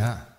Yeah.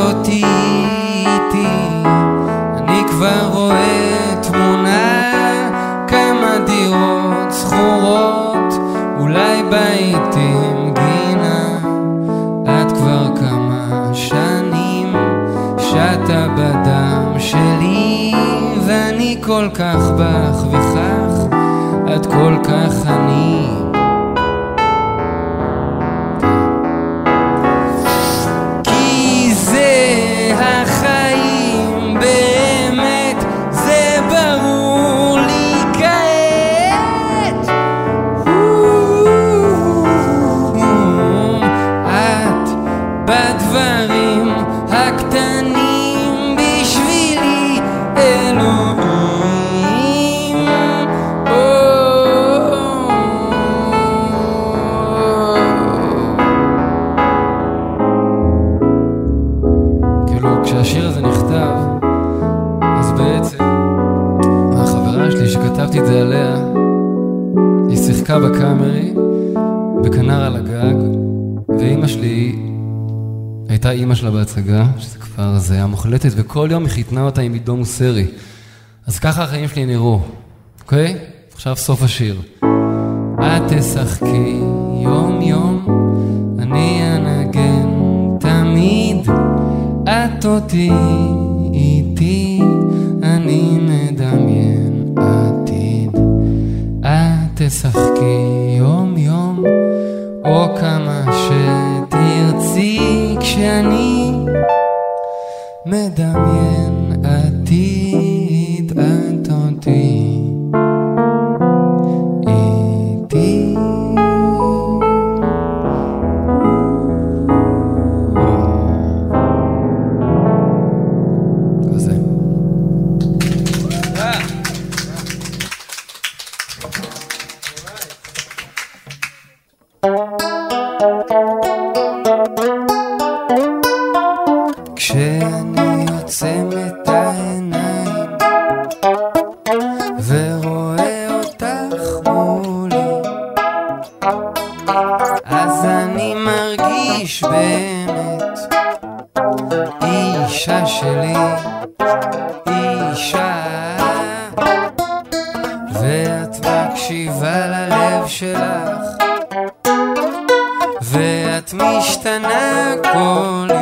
אותי איתי, אני כבר רואה תמונה, כמה דירות זכורות, אולי בית עם גינה. את כבר כמה שנים שטה בדם שלי, ואני כל כך בך וכך, את כל כך... מוחלטת, וכל יום היא חיתנה אותה עם עידו מוסרי. אז ככה החיים שלי נראו, אוקיי? עכשיו סוף השיר. את תשחקי יום יום, אני אנגן תמיד, את אותי איתי, אני מדמיין עתיד. את תשחקי יום יום, או כמה שתרצי כשאני מדמיין עתיד Oh.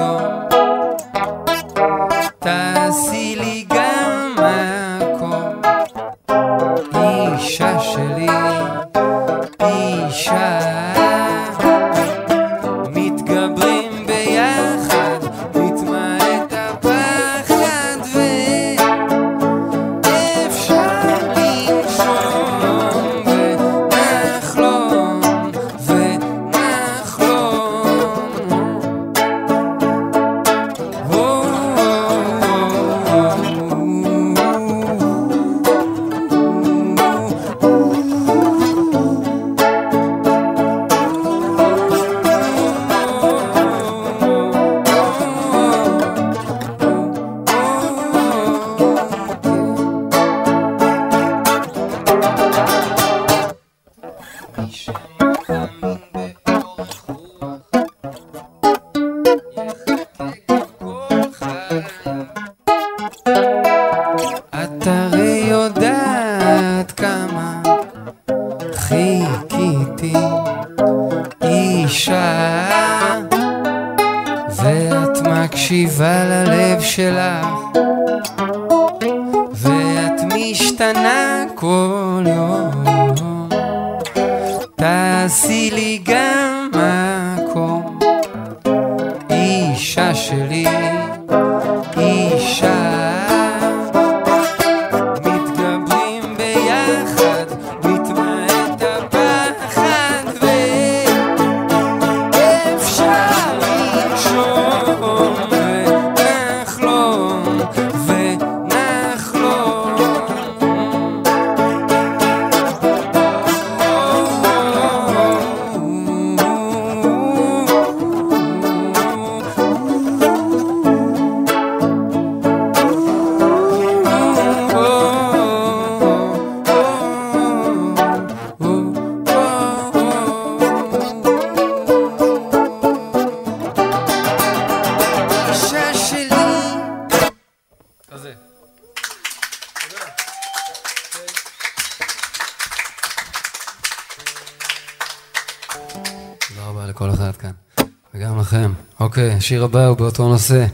השיר הבא הוא באותו נושא,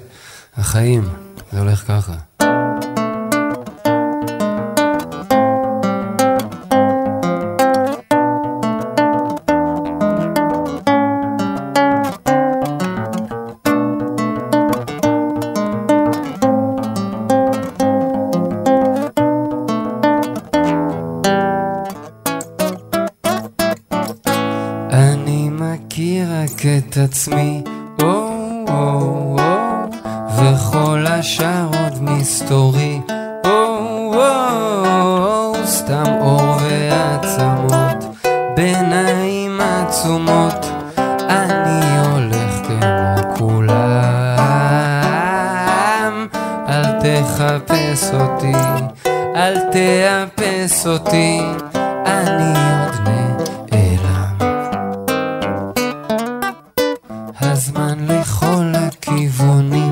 החיים, זה הולך ככה. לכיוונים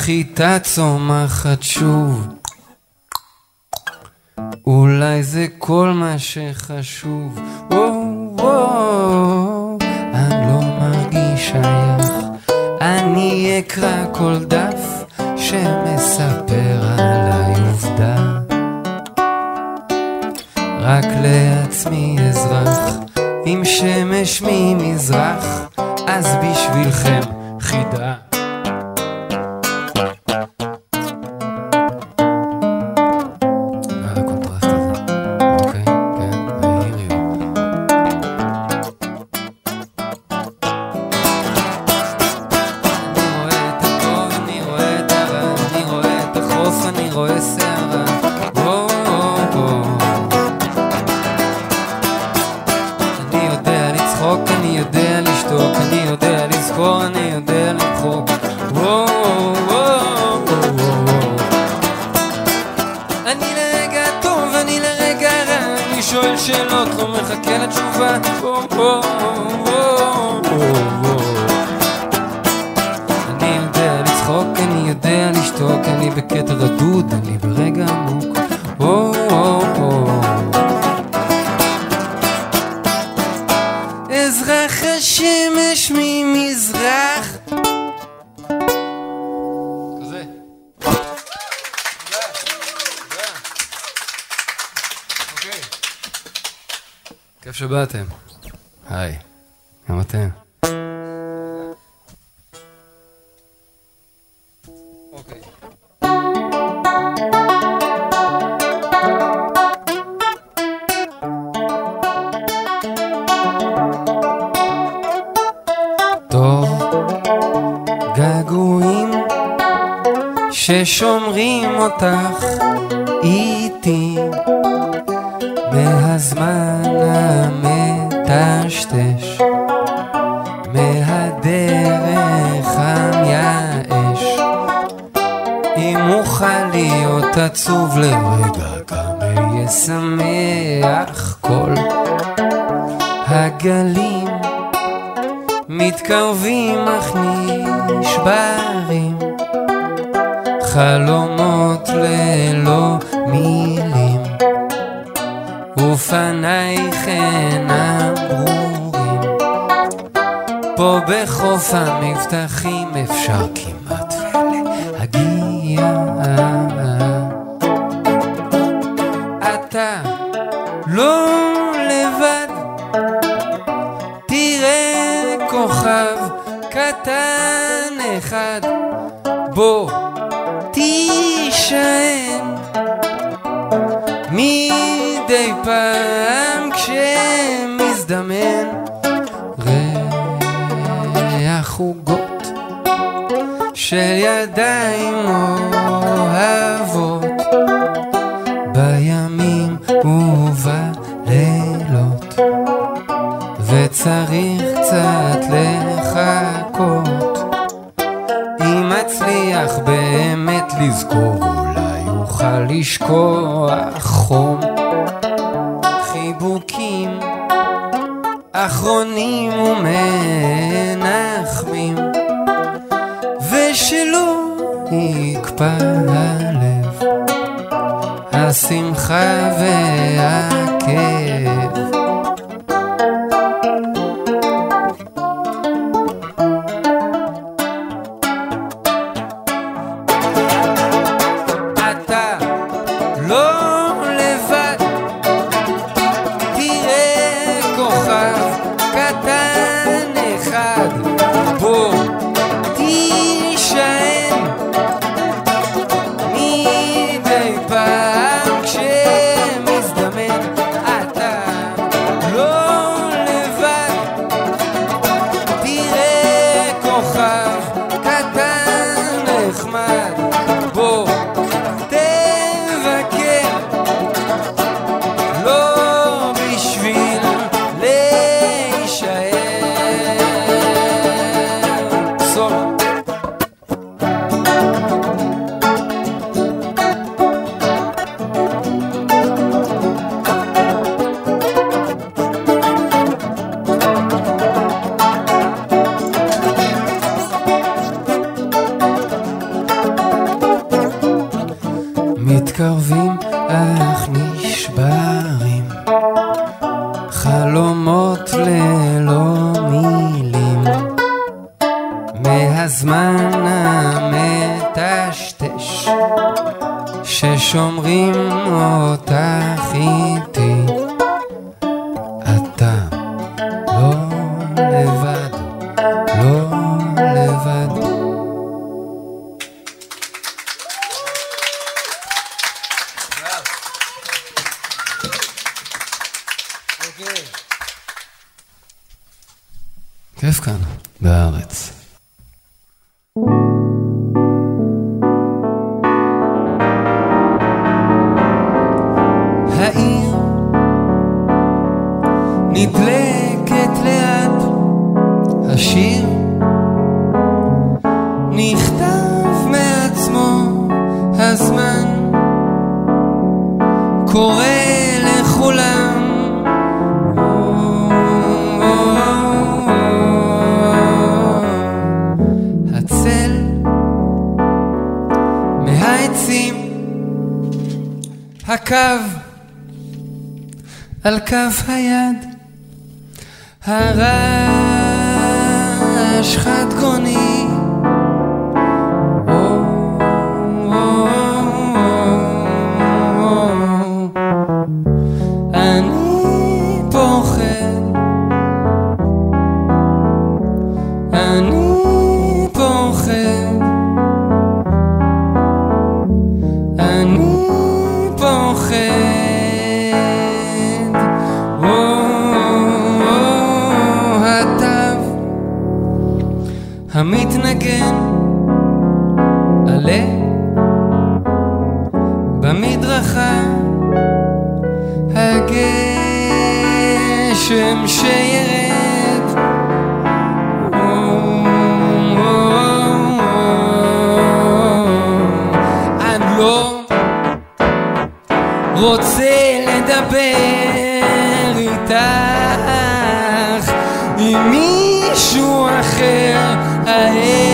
החיטה צומחת שוב. אולי זה כל מה שחשוב. וואו, וואו, אני לא מרגיש שייך. אני אקרא כל דף שמספר על העובדה. רק לעצמי אזרח, עם שמש ממזרח, אז בשבילכם חידה. כיף שבאתם. היי, גם אתם. ששומרים אותך עצוב לרגע גם אהיה שמח כל הגלים. מתקרבים אך נשברים חלומות ללא מילים. ופנייך אינם ברורים. פה בחוף המבטחים אפשר כמעט אחד. בוא תישען מדי פעם כשמזדמן ריח עוגות של ידיים אוהבות. בימים ובלילות וצריך קצת לזכור, אולי אוכל לשכוח חום. חיבוקים אחרונים ומנחמים, ושלא יקפא הלב, השמחה והכאב. הזמן המטשטש ששומרים אותך איתי. כף היד, הרעש חד הגשם שירד. אני לא רוצה לדבר איתך עם מישהו אחר העצב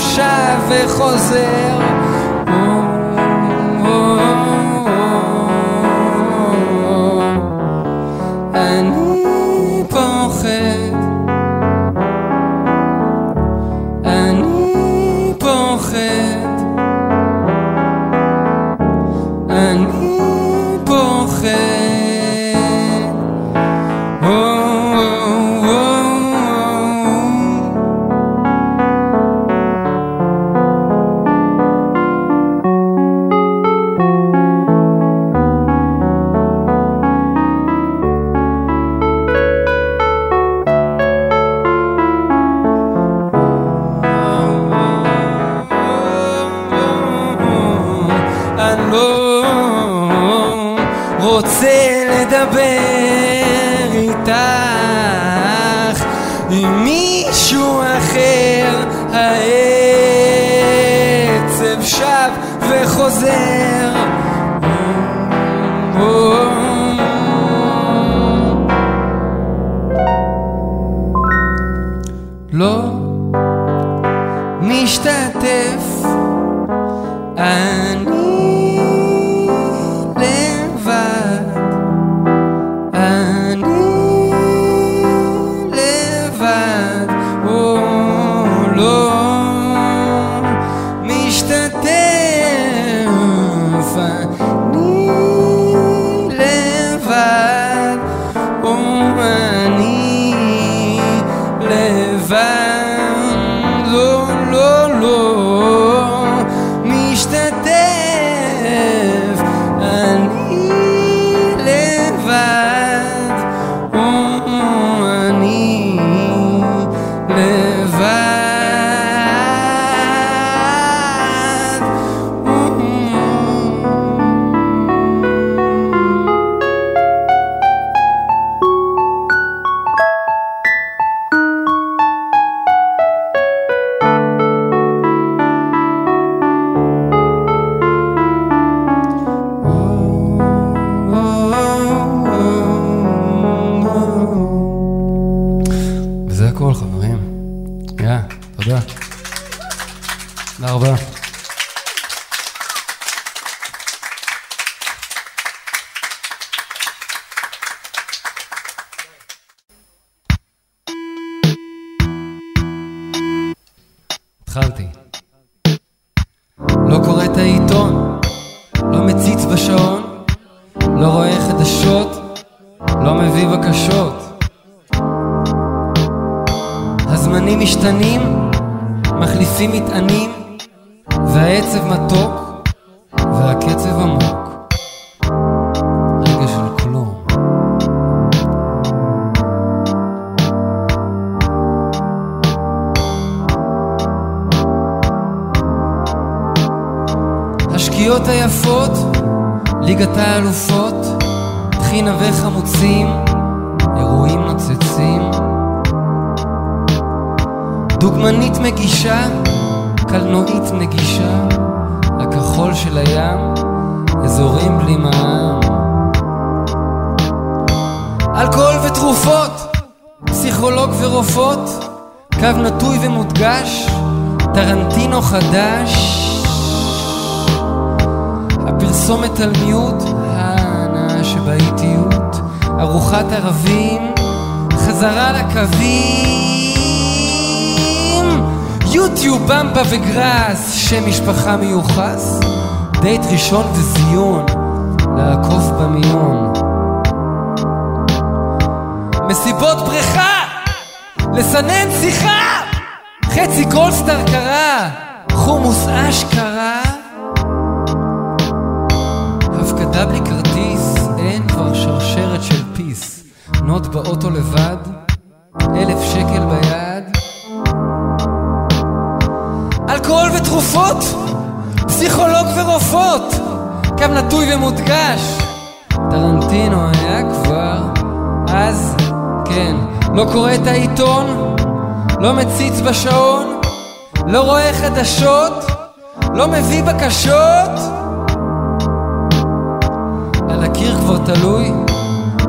שב וחוזר השקיעות היפות, ליגת האלופות, טחינה וחמוצים, אירועים נוצצים. דוגמנית מגישה, קלנועית נגישה, הכחול של הים, אזורים בלי מע"מ. אלכוהול ותרופות, פסיכולוג ורופאות, קו נטוי ומודגש, טרנטינו חדש. הפרסומת על מיעוט, ההנאה שבאיטיות, ארוחת ערבים, חזרה לקווים, יוטיוב, במבה וגראס, שם משפחה מיוחס, דייט ראשון וזיון, לעקוף במיון. מסיבות בריכה, לסנן שיחה, חצי גולדסטאר קרה, חומוס אשכרה. אתה בלי כרטיס, אין כבר שרשרת של פיס. נוט באוטו לבד, אלף שקל ביד. אלכוהול ותרופות, פסיכולוג ורופאות, קו נטוי ומודגש. טרנטינו היה כבר, אז כן. לא קורא את העיתון, לא מציץ בשעון, לא רואה חדשות, לא מביא בקשות. הקיר כבר תלוי,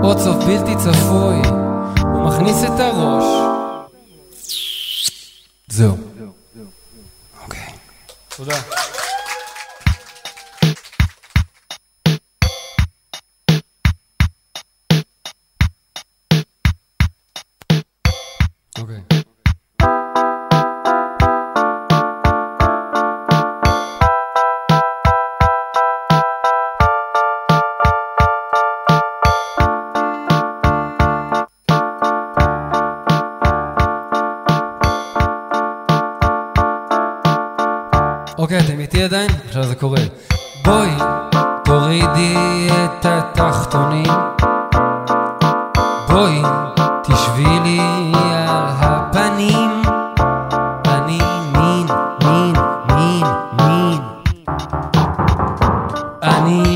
עוד סוף בלתי צפוי, הוא מכניס את הראש. זהו. אוקיי. תודה. כשאני money.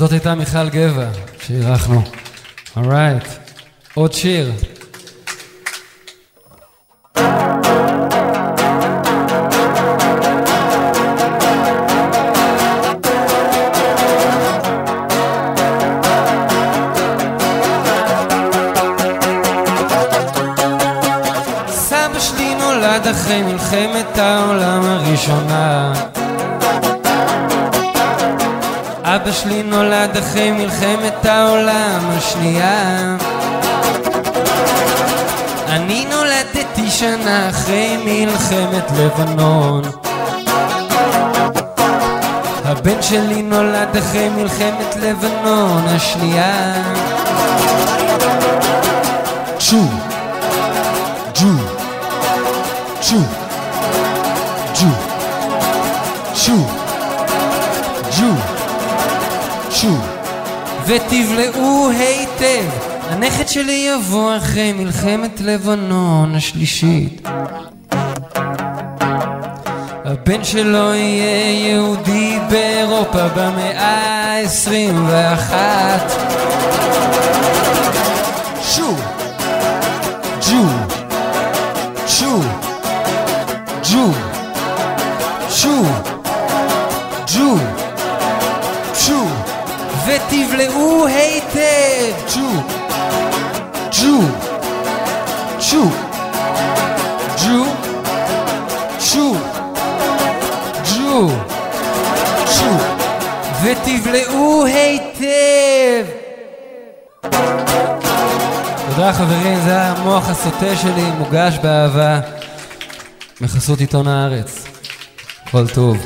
זאת הייתה מיכל גבע, שאירחנו. אורייט. Right. עוד שיר. אחרי מלחמת העולם הראשונה אבא שלי נולד אחרי מלחמת העולם השנייה אני נולדתי שנה אחרי מלחמת לבנון. הבן שלי נולד אחרי מלחמת לבנון השנייה. צ'ו, ג'ו, צ'ו, ג'ו, צ'ו, ג'ו, צ'ו. ותבלעו היטב, הנכד שלי יבוא אחרי מלחמת לבנון השלישית. הבן שלו יהיה יהודי באירופה במאה ה-21. צ'ו, ג'ו, צ'ו, ג'ו, צ'ו, ג'ו, צ'ו, ותבלעו היטב, תודה חברים, זה המוח הסוטה שלי, מוגש באהבה, מחסות עיתון הארץ. כל טוב.